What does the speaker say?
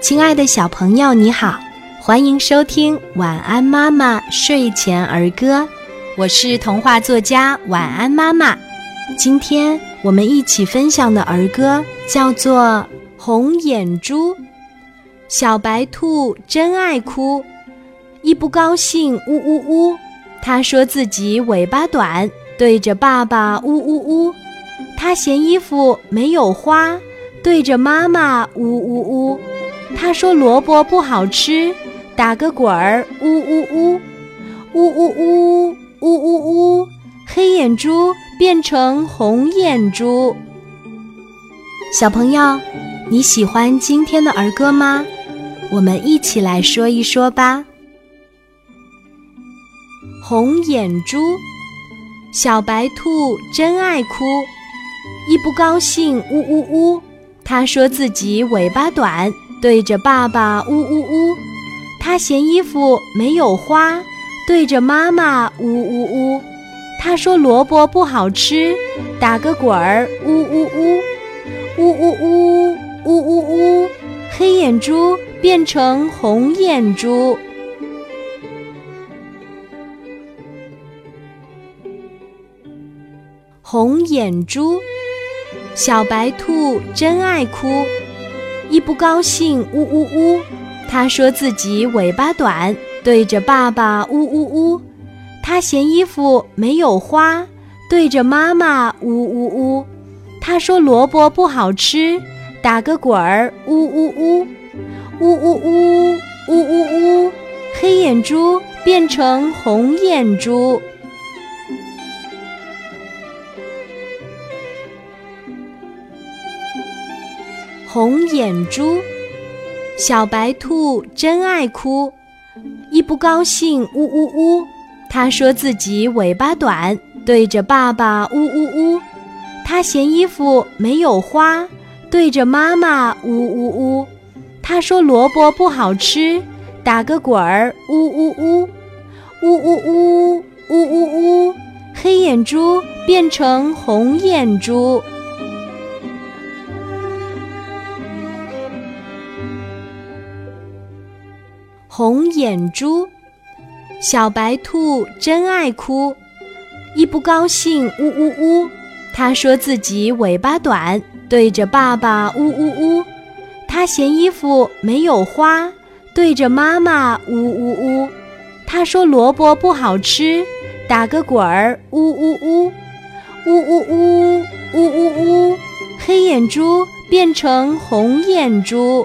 亲爱的小朋友，你好，欢迎收听《晚安妈妈睡前儿歌》，我是童话作家晚安妈妈。今天我们一起分享的儿歌叫做《红眼珠》。小白兔真爱哭，一不高兴呜呜呜，它说自己尾巴短，对着爸爸呜呜呜。它嫌衣服没有花，对着妈妈呜呜呜。他说萝卜不好吃，打个滚儿，呜呜呜，呜呜呜，呜呜呜，黑眼珠变成红眼珠。小朋友，你喜欢今天的儿歌吗？我们一起来说一说吧。红眼珠，小白兔真爱哭，一不高兴呜呜呜，他说自己尾巴短。对着爸爸呜呜呜，他嫌衣服没有花；对着妈妈呜呜呜，他说萝卜不好吃，打个滚儿呜呜呜，呜呜呜，呜呜呜，黑眼珠变成红眼珠。红眼珠，小白兔真爱哭。一不高兴，呜呜呜，他说自己尾巴短，对着爸爸呜呜呜。他嫌衣服没有花，对着妈妈呜呜呜。他说萝卜不好吃，打个滚儿，呜呜呜，呜呜呜，呜呜呜，黑眼珠变成红眼珠。红眼珠，小白兔真爱哭，一不高兴呜呜呜。他说自己尾巴短，对着爸爸呜呜呜。他嫌衣服没有花，对着妈妈呜呜呜。他说萝卜不好吃，打个滚儿呜呜呜，呜呜呜，呜呜呜，黑眼珠变成红眼珠。红眼珠，小白兔真爱哭，一不高兴呜呜呜。他说自己尾巴短，对着爸爸呜呜呜。他嫌衣服没有花，对着妈妈呜呜呜。他说萝卜不好吃，打个滚儿呜呜呜，呜呜呜，呜呜呜，黑眼珠变成红眼珠。